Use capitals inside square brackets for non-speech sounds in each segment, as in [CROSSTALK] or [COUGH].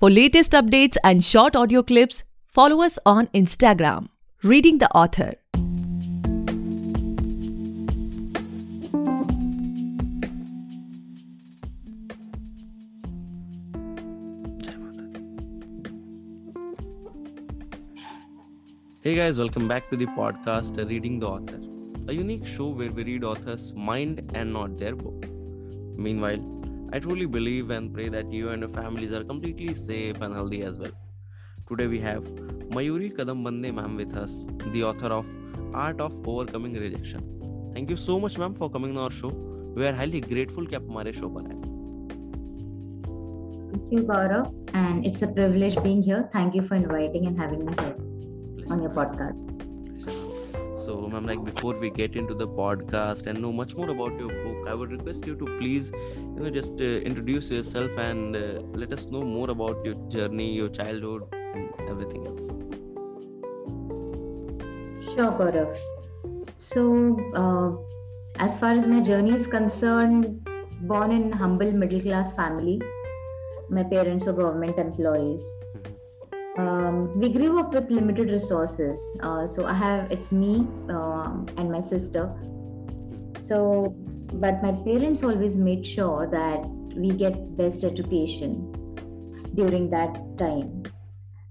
For latest updates and short audio clips, follow us on Instagram, Reading the Author. Hey guys, welcome back to the podcast Reading the Author, a unique show where we read authors' mind and not their book. Meanwhile, I truly believe and pray that you and your families are completely safe and healthy as well. Today we have Mayuri Kadambande ma'am with us, the author of Art of Overcoming Rejection. Thank you so much ma'am for coming on our show. We are highly grateful कि आप हमारे show पर आए. Thank you, Gaurav. And it's a privilege being here. Thank you for inviting and having me here on your podcast. So, ma'am, like before we get into the podcast and know much more about your book, I would request you to please, you know, just uh, introduce yourself and uh, let us know more about your journey, your childhood, and everything else. Sure, Gaurav. So, uh, as far as my journey is concerned, born in humble middle class family. My parents were government employees. Um, we grew up with limited resources. Uh, so I have it's me um, and my sister. So, but my parents always made sure that we get best education during that time.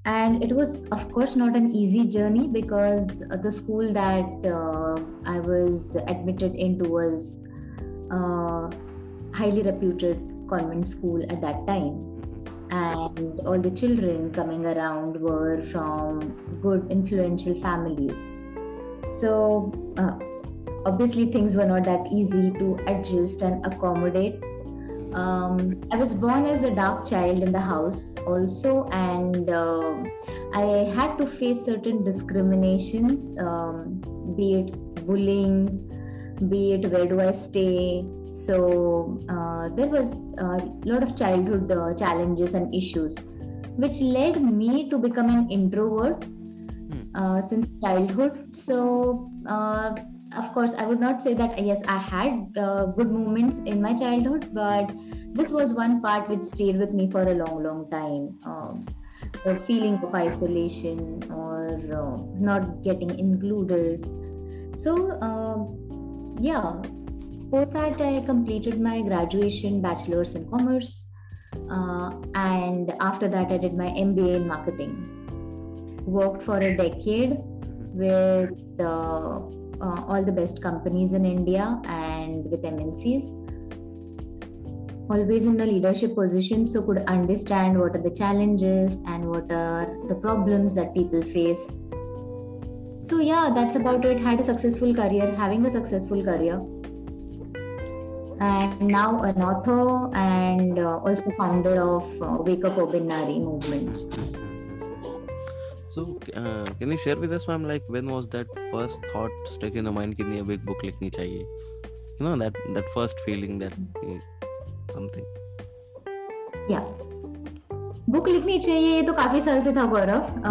And it was, of course, not an easy journey because the school that uh, I was admitted into was uh, highly reputed convent school at that time and all the children coming around were from good influential families. So uh, obviously things were not that easy to adjust and accommodate. Um, i was born as a dark child in the house also and uh, i had to face certain discriminations um, be it bullying be it where do I stay. So uh, there was a lot of childhood uh, challenges and issues, which led me to become an introvert uh, since childhood. So uh, of course, I would not say that yes, I had uh, good moments in my childhood, but this was one part which stayed with me for a long, long time. Um, the feeling of isolation or uh, not getting included. So yeah. Post that i completed my graduation bachelor's in commerce uh, and after that i did my mba in marketing. Worked for a decade with uh, all the best companies in india and with mncs always in the leadership position so could understand what are the challenges and what are the problems that people face so yeah, that's about it. Had a successful career, having a successful career, and now an author and uh, also founder of uh, Wake Up Urban Nari movement. So uh, can you share with us, ma'am, like when was that first thought stuck in the mind? Kidney a big book likhni chahiye. You know that that first feeling that hmm. something. Yeah. Book लिखनी चाहिए ये तो काफ़ी साल से था Gaurav.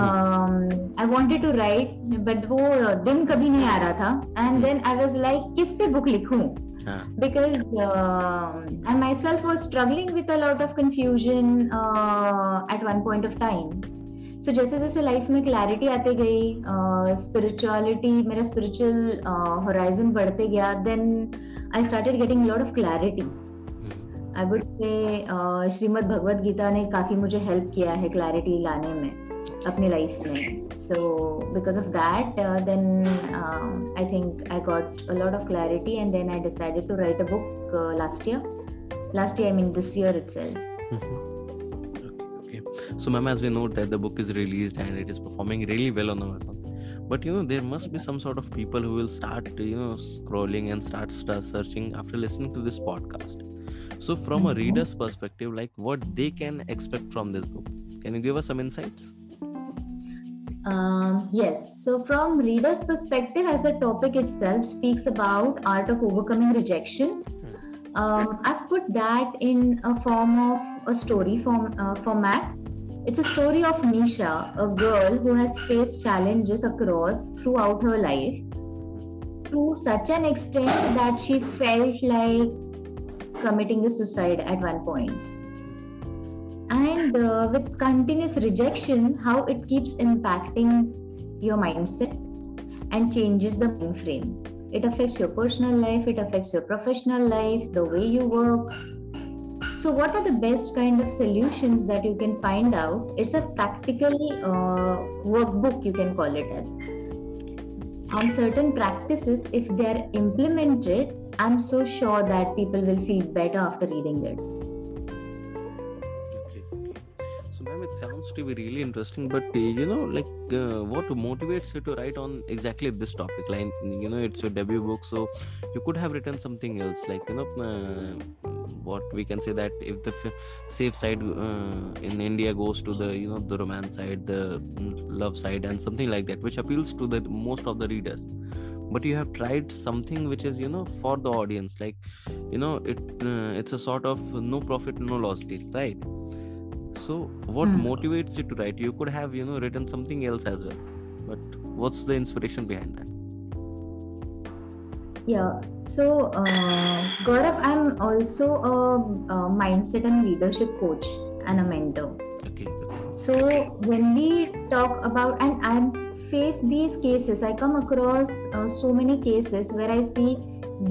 I wanted to write but वो दिन कभी नहीं आ रहा था। And then I was like किस पे बुक लिखूं? uh, I myself was struggling with a lot of confusion uh, at one point of time. So जैसे जैसे लाइफ में क्लैरिटी आते गई स्पिरिचुअलिटी uh, मेरा स्पिरिचुअल होराइजन uh, बढ़ते गया then I started getting lot of clarity I would say Shrimad Bhagwat Gita ने काफ़ी मुझे हेल्प किया है क्लैरिटी लाने में अपनी लाइफ में so because of that then I think I got a lot of clarity and then I decided to write a book last year last year I mean this year itself so ma'am as we know that the book is released and it is performing really well on amazon but you know there must be some sort of people who will start you know scrolling and start searching after listening to this podcast so from a reader's perspective like what they can expect from this book? Can you give us some insights? Um, yes. So from reader's perspective as the topic itself speaks about art of overcoming rejection um, i've put that in a form of a story form uh, format. It's a story of nisha a girl who has faced challenges across throughout her life to such an extent that she felt like committing a suicide at one point. And uh, with continuous rejection how it keeps impacting your mindset and changes the mind frame. It affects your personal life it affects your professional life the way you work. So what are the best kind of solutions that you can find out? It's a practical uh, workbook you can call it as. And certain practices if they are implemented i'm so sure that people will feel better after reading it. So, ma'am, it sounds to be really interesting but uh, you know like uh, what motivates you to write on exactly this topic? Like you know it's your debut book so you could have written something else like you know uh, what we can say that if the safe side uh, in india goes to the you know the romance side the mm, love side and something like that which appeals to the most of the readers but you have tried something which is you know for the audience like you know it uh, it's a sort of no profit no loss deal right? So what mm. motivates you to write? You could have you know written something else as well but what's the inspiration behind that? Yeah so uh, gaurav i'm also a, a, mindset and leadership coach and a mentor. Okay, so when we talk about and i'm faced these cases i come across uh, so many cases where i see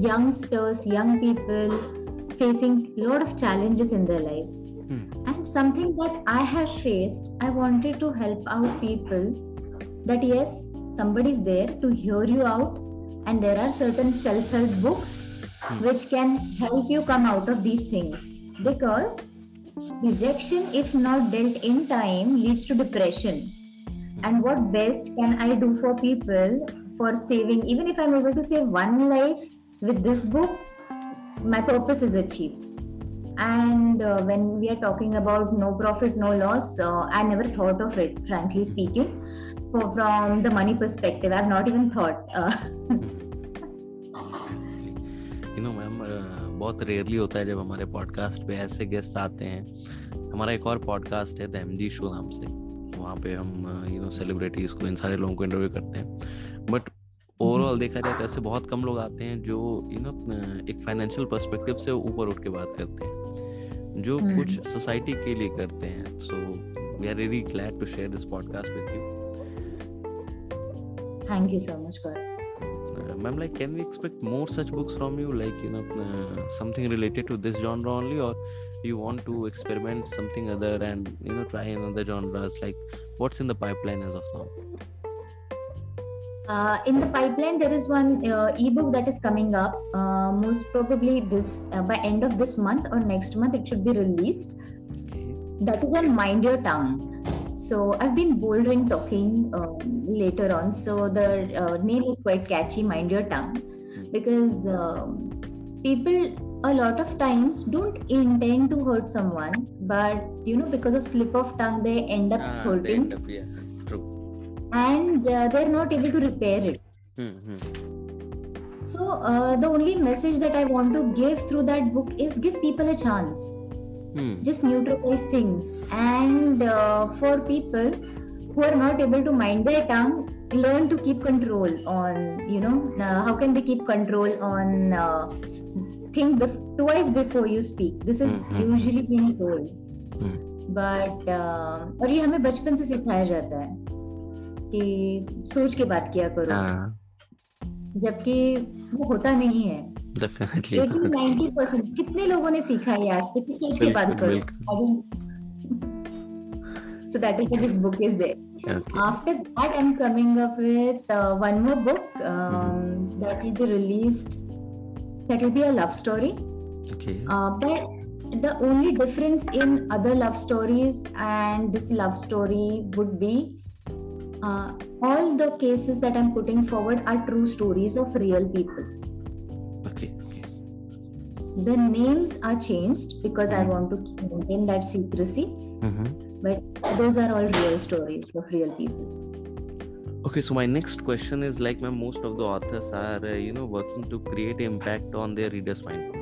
youngsters young people facing a lot of challenges in their life Hmm. And something that I have faced, I wanted to help out people that yes, somebody's there to hear you out, and there are certain self help books hmm. which can help you come out of these things. Because rejection, if not dealt in time, leads to depression. Hmm. And what best can I do for people for saving, even if I'm able to save one life with this book, my purpose is achieved and uh, when we are talking about no profit no loss uh, i never thought of it frankly speaking for, from the money perspective i've not even thought uh, you know ma'am uh, बहुत rarely होता है जब हमारे podcast पे ऐसे guest आते हैं हमारा एक और पॉडकास्ट है द एम जी शो नाम से वहाँ पे हम यू नो सेलिब्रिटीज़ को इन सारे लोगों को इंटरव्यू करते हैं। बट ओवरऑल देखा जाए तो ऐसे बहुत कम लोग आते हैं जो यू नो एक फाइनेंशियल पर्सपेक्टिव से ऊपर उठ के बात करते हैं जो कुछ सोसाइटी के लिए करते हैं। So we are really glad to share this podcast with you thank you so much for uh, ma'am like can we expect more such books from you? Like you know uh, something related to this genre only or you want to experiment something other and you know try another genres like what's in the pipeline as of now uh, in the pipeline, there is one uh, ebook that is coming up. Uh, most probably this uh, by end of this month or next month, it should be released. That is on Mind Your Tongue. So I've been bold in talking um, later on. So the uh, name is quite catchy, Mind Your Tongue, because um, people a lot of times don't intend to hurt someone, but you know because of slip of tongue they end up ah, hurting. End up, yeah and uh, they're not able to repair it. Mm-hmm. So, uh, the only message that I want to give through that book is give people a chance. Mm. Just neutralize things. And uh, for people who are not able to mind their tongue, learn to keep control on, you know, uh, how can they keep control on, uh, think bef- twice before you speak. This is mm-hmm. usually being told. Mm. But uh, और ये हमें बचपन से सिखाया जाता है कि सोच के बात किया करो हाँ। जबकि वो होता नहीं है कितने लोगों ने सीखा है आज कि सोच के बात करो so that is this book is there okay. after that i'm coming up with uh, one more book um, mm-hmm. that will be released that will be a love story okay uh, but the only difference in other love stories and this love story would be uh, all the cases that I'm putting forward are true stories of real people. Okay. The names are changed because I want to maintain that secrecy. Mm-hmm. But those are all real stories of real people. Okay, so my next question is like, ma'am, most of the authors are, uh, you know, working to create impact on their readers' mind.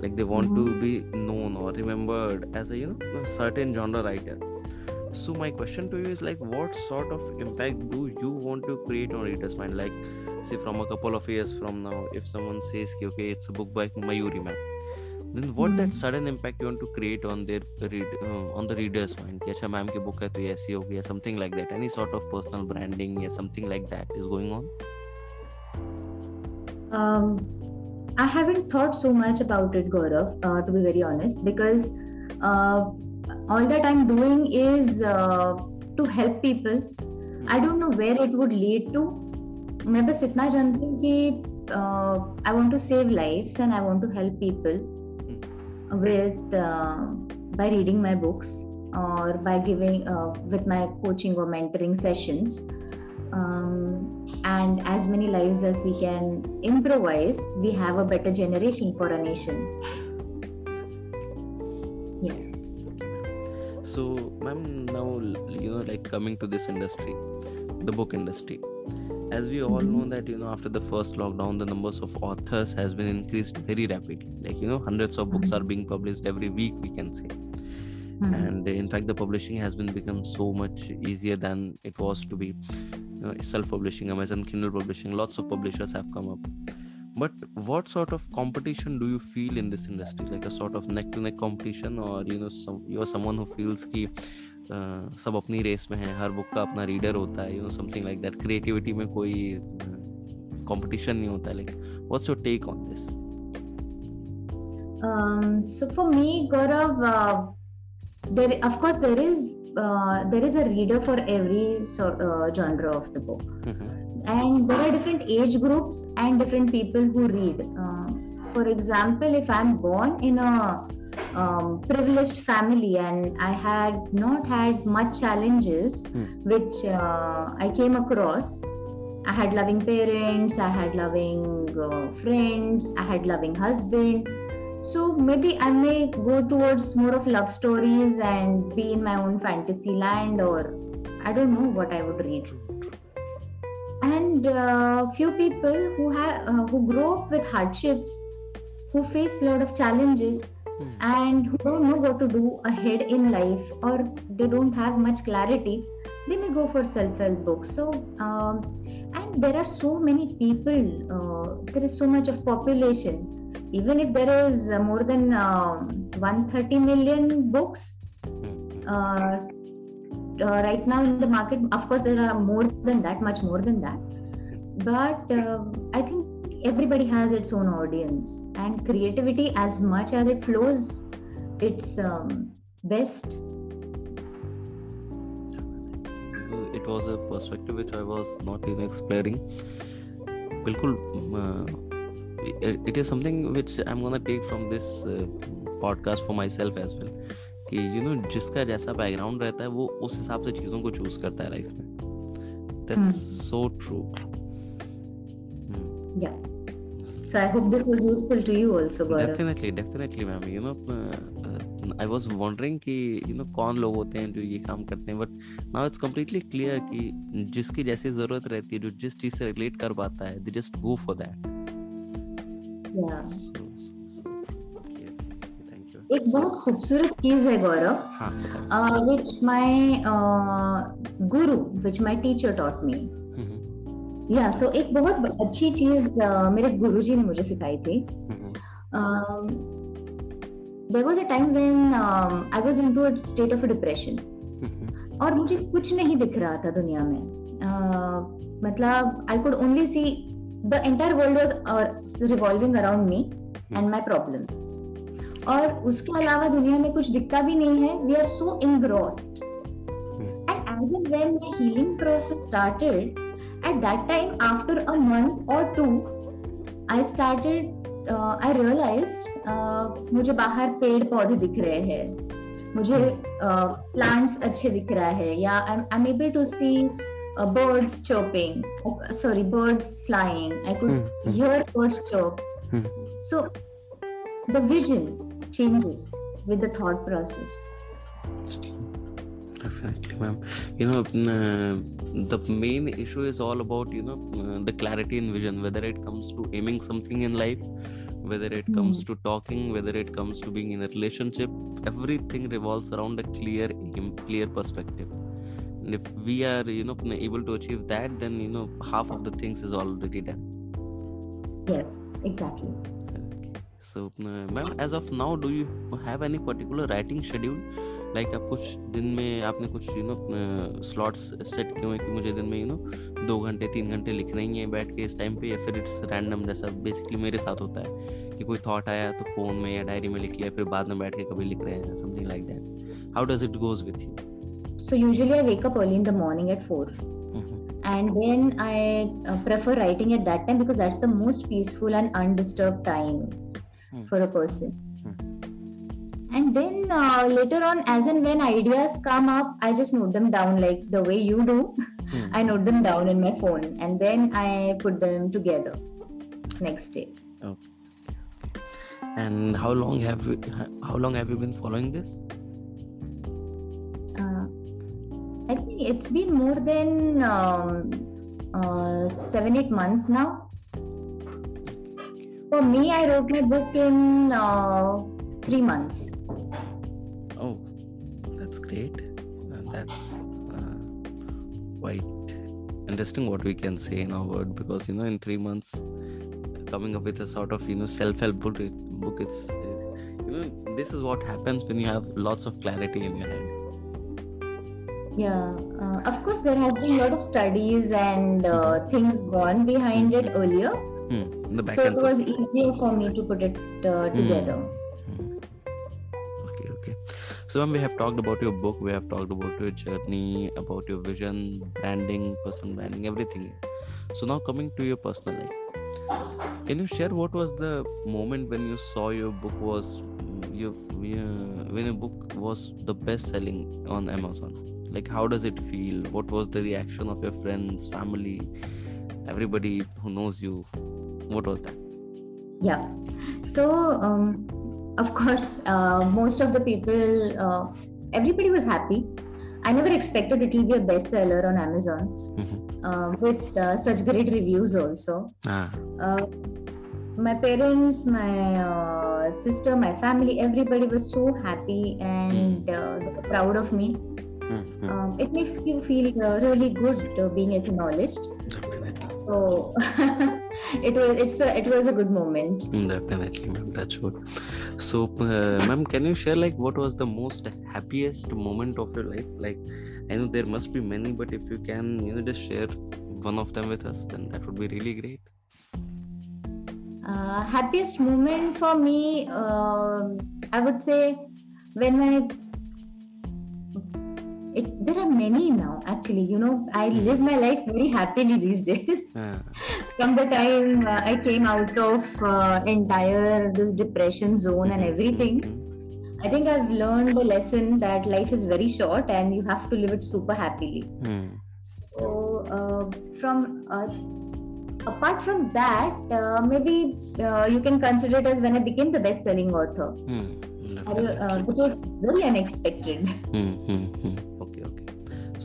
Like they want mm-hmm. to be known or remembered as a, you know, a certain genre writer so my question to you is like what sort of impact do you want to create on readers mind like say from a couple of years from now if someone says okay it's a book by mayuri ma'am then what that Hmm. sudden impact you want to create on their read uh, on the reader's mind कि अच्छा ma'am की book है तो ये ऐसी होगी या something like that any sort of personal branding या something like that is going on Um, I haven't thought so much about it, Gaurav, uh, to be very honest, because uh, all that I'm doing is uh, to help people. I don't know where it would lead to. मैं बस इतना जानती हूँ कि uh, I want to save lives and I want to help people with uh, by reading my books or by giving uh, with my coaching or mentoring sessions. Um, and as many lives as we can improvise we have a better generation for a nation. Yeah. so ma'am now you know like coming to this industry the book industry as we all know that you know after the first lockdown the numbers of authors has been increased very rapidly like you know hundreds of books Mhm. are being published every week we can say Mhm. and in fact the publishing has been become so much easier than it was to be you know, self-publishing amazon kindle publishing lots of publishers have come up but what sort of competition do you feel in this industry like a sort of neck to neck competition or you know some you're someone who feels uh, सब अपनी race में है हर book का अपना reader होता है you know something like that creativity में कोई कंपटीशन नहीं होता like what's your take on this um, so for me gaurav uh, there of course there is uh, there is a reader for every sort uh, genre of the book mm-hmm. and there are different age groups and different people who read. Uh, for example, if I'm born in a um, privileged family and I had not had much challenges, Hmm. which uh, I came across. I had loving parents, I had loving uh, friends, I had loving husband. So maybe I may go towards more of love stories and be in my own fantasy land, or I don't know what I would read and uh, few people who have uh, who grow up with hardships who face a lot of challenges and who don't know what to do ahead in life or they don't have much clarity they may go for self-help books. So um, and there are so many people uh, there is so much of population. Even if there is uh, more than um 130 million books uh, uh, right now in the market of course there are more than that much more than that. But uh, i think everybody has its own audience and creativity as much as it flows it's um, best it was a perspective which I was not even exploring. बिल्कुल uh, it is something which I'm gonna take from this uh, podcast for myself as well. कि you know जिसका जैसा background रहता है वो उस हिसाब से चीज़ों को चूज करता है लाइफ में that's so true Hmm. yeah So I hope this was useful to you also, Gaurav. Definitely, definitely, ma'am. You know, uh, I was wondering कि you know कौन लोग होते हैं जो ये काम करते हैं, but now it's completely clear कि जिसकी जैसी ज़रूरत रहती है, जो जिस चीज़ से relate कर पाता है, they just go for that. Yeah. So, so, so. Okay. Thank you. एक बहुत खूबसूरत चीज़ है गौरव my uh, guru which my teacher taught me या सो एक बहुत अच्छी चीज़ मेरे गुरुजी ने मुझे सिखाई थी। There was a time when I was into state of depression और मुझे कुछ नहीं दिख रहा था दुनिया में। मतलब I could only see the entire world was revolving around me and my problem और उसके अलावा दुनिया में कुछ दिखता भी नहीं है। We are so engrossed and age and when my healing process started at that time after a month or two i started uh, i realized uh, मुझे बाहर पेड़ पौधे दिख रहे हैं मुझे प्लांट्स अच्छे दिख रहा है या I am able to see birds chirping sorry birds flying i could Hmm. hear birds chirp Hmm. so the vision changes with the thought process Definitely, ma'am. You know, mm, uh, the main issue is all about you know mm, uh, the clarity in vision. Whether it comes to aiming something in life, whether it comes hmm. to talking, whether it comes to being in a relationship, everything revolves around a clear aim, clear perspective. And if we are you know mm, able to achieve that, then you know half of the things is already done. yes exactly Okay. so uh, ma'am as of now do you have any particular writing schedule like आप कुछ दिन में आपने कुछ you know slots set किए हुए कि मुझे दिन में यू नो दो घंटे तीन घंटे लिखना ही है बैठ के इस टाइम पे या फिर इट्स रैंडम जैसा बेसिकली मेरे साथ होता है कि कोई थॉट आया तो फ़ोन में या डायरी में लिख लिया फिर बाद में बैठ के कभी लिख रहे हैं something like that how does it goes with you so usually I wake up early in the morning at 4 And then I uh, prefer writing at that time because that's the most peaceful and undisturbed time mm. for a And then uh, later on, as and when ideas come up, I just note them down like the way you do. Hmm. [LAUGHS] I note them down in my phone and then I put them together next day. and how long have you how long have you been following this Uh, I think it's been more than um, uh, seven, eight months now. For me, I wrote my book in uh, three months. Great and that's uh, quite interesting what we can say in our word because you know in three months coming up with a sort of you know self-help book, book it's you know this is what happens when you have lots of clarity in your head Yeah, uh, of course, there has been a lot of studies and uh, things gone behind it earlier, hmm. the back so it was easier for me to put it uh, together. Hmm. When we have talked about your book, we have talked about your journey, about your vision, branding, personal branding, everything. So, now coming to your personal life, can you share what was the moment when you saw your book was you uh, when your book was the best selling on Amazon? Like, how does it feel? What was the reaction of your friends, family, everybody who knows you? What was that? Yeah. So, um, of course, uh, most of the people, uh, everybody was happy. I never expected it will be a bestseller on Amazon Mhm. uh, with uh, such great reviews also. Ah, Uh, my parents, my uh, sister, my family, everybody was so happy and uh, proud of me. hmm, hmm. Um, it makes you feel uh, really good uh, being acknowledged. So [LAUGHS] it was it's a, it was a good moment. Mm, Definitely, ma'am. That's good. So, uh, ma'am, can you share like what was the most happiest moment of your life? Like, I know there must be many, but if you can, you know, just share one of them with us, then that would be really great. Uh, happiest moment for me, um I would say when my it, there are many now actually. You know i Hmm. live my life very happily these [LAUGHS] days. Ah, from the time uh, i came out of uh, entire this depression zone and mhm, everything i think i've learned a lesson that life is very short and you have to live it super happily. Mhm, so uh, from uh, apart from that uh, maybe uh, you can consider it as when i became the best selling author mhm, uh, which was very unexpected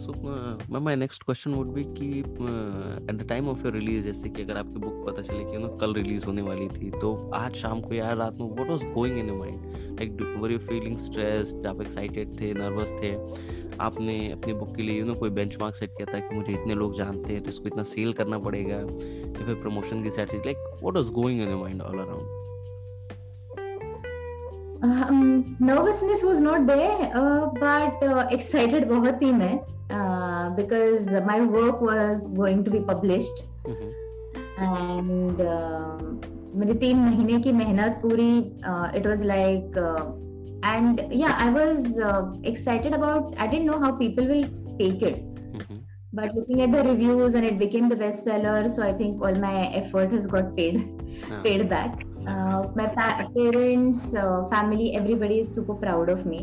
so ma'am my next question would be कि at the time of your release जैसे कि अगर आपकी book पता चले कि ना कल रिलीज़ होने वाली थी तो आज शाम को या रात में what was going in mind like were you feeling stress आप एक्साइटेड थे नर्वस थे? आपने अपनी बुक के लिए यू नो कोई बेंच मार्क सेट किया था कि मुझे इतने लोग जानते हैं तो इसको इतना सेल करना पड़ेगा? या फिर प्रमोशन की strategy like what was going in mind all around nervousness was not there but excited बहुत ही मैं। uh, because my work was going to be published Mhm, and uh, मेरी तीन महीने की मेहनत पूरी uh, it was like uh, and yeah I was uh, excited about I didn't know how people will take it mhm. but looking at the reviews and it became the bestseller so I think all my effort has got paid Ah, paid back uh, my pa- parents uh, family everybody is super proud of me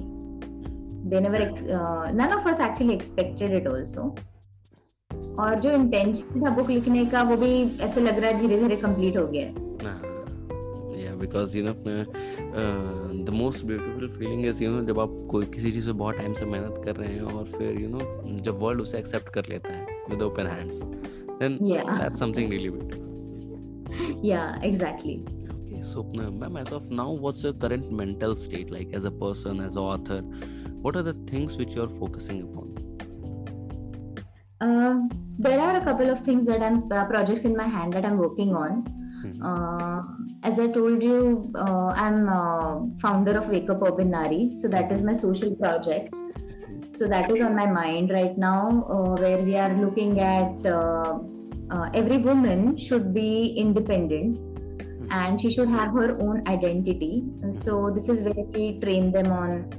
they never ex- uh, none of us actually expected it also और जो intention था book लिखने का वो भी ऐसे लग रहा है धीरे धीरे कंप्लीट हो गया है Nah. Yeah, because you know uh, uh, the most beautiful feeling is you know जब आप कोई किसी चीज़ पे बहुत टाइम से मेहनत कर रहे हैं और फिर you know जब वर्ल्ड उसे एक्सेप्ट कर लेता है with open hands then Yeah. that's something really beautiful yeah exactly okay so uh, ma'am as of now what's your current mental state like as a person as an author what are the things which you're focusing upon uh, there are a couple of things that I'm uh, projects in my hand that I'm working on Mm-hmm. Uh, as I told you, uh, I'm founder of Wake Up Urban Nari, so that is my social project. So that is on my mind right now, uh, where we are looking at uh, uh, every woman should be independent hmm. and she should have her own identity. So this is where we train them on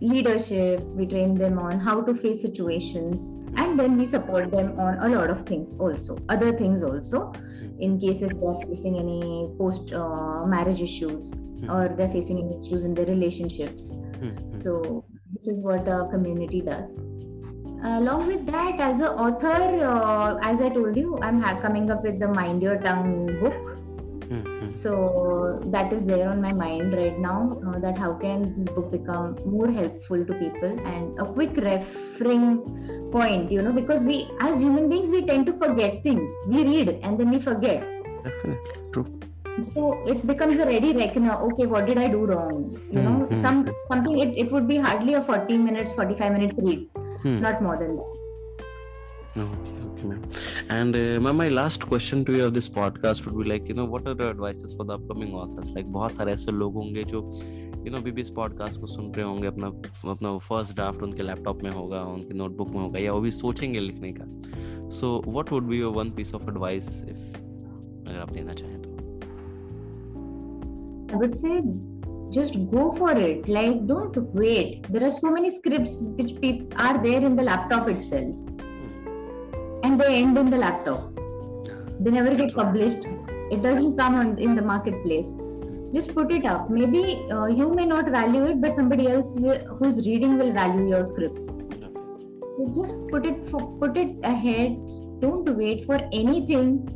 leadership, we train them on how to face situations, and then we support them on a lot of things also, other things also in cases they're facing any post uh, marriage issues mm-hmm. or they're facing any issues in their relationships mm-hmm. so this is what a community does along with that as an author uh, as i told you i'm ha- coming up with the mind your tongue book mm-hmm. so that is there on my mind right now uh, that how can this book become more helpful to people? And a quick referring point you know because we as human beings we tend to forget things. We read and then we forget. Definitely. True. So it becomes a ready reckoner. Okay what did i do wrong? You know mm-hmm. some something it, it would be hardly a 40 minutes 45 minutes read. Hmm. not more than that okay okay ma'am and uh, ma'am my last question to you of this podcast would be like you know what are the advices for the upcoming authors like बहुत सारे ऐसे लोग होंगे जो you no भी इस podcast को सुन रहे होंगे अपना अपना फ़र्स्ट ड्राफ्ट उनके लैपटॉप में होगा उनके नोटबुक में होगा या वो भी सोचेंगे लिखने का so what would be your one piece of advice if अगर आप देना चाहें तो I would say just go for it. Like, don't wait. There are so many scripts which are there in the laptop itself, they end in the laptop. They never get published. It doesn't come on in the marketplace. Just put it up. Maybe uh, you may not value it but somebody else will, who's reading will value your script. So just put it for, put it ahead. Don't wait for anything.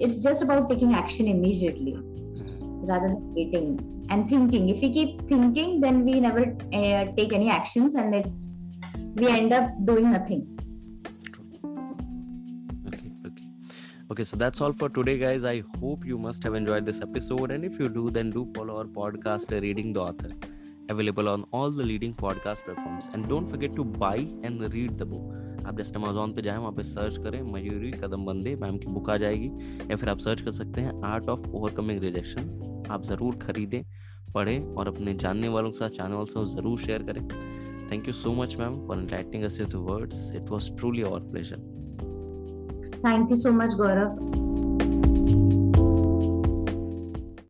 It's just about taking action immediately mm-hmm. rather than waiting and thinking. If we keep thinking then we never uh, take any actions and then we end up doing nothing okay so that's all for today guys i hope you must have enjoyed this episode and if you do then do follow our podcast reading the author available on all the leading podcast platforms and don't forget to buy and read the book आप just Amazon पे जाएँ वहाँ पे search करें मयूरी कदम बंदे ma'am की book आ जाएगी या फिर आप सर्च कर सकते हैं आर्ट ऑफ़ ओवरकमिंग रिजेक्शन आप ज़रूर खरीदें पढ़ें और अपने जानने वालों के साथ चैनल से ज़रूर शेयर करें thank you so much ma'am for us with the words it was truly our pleasure thank you so much Gaurav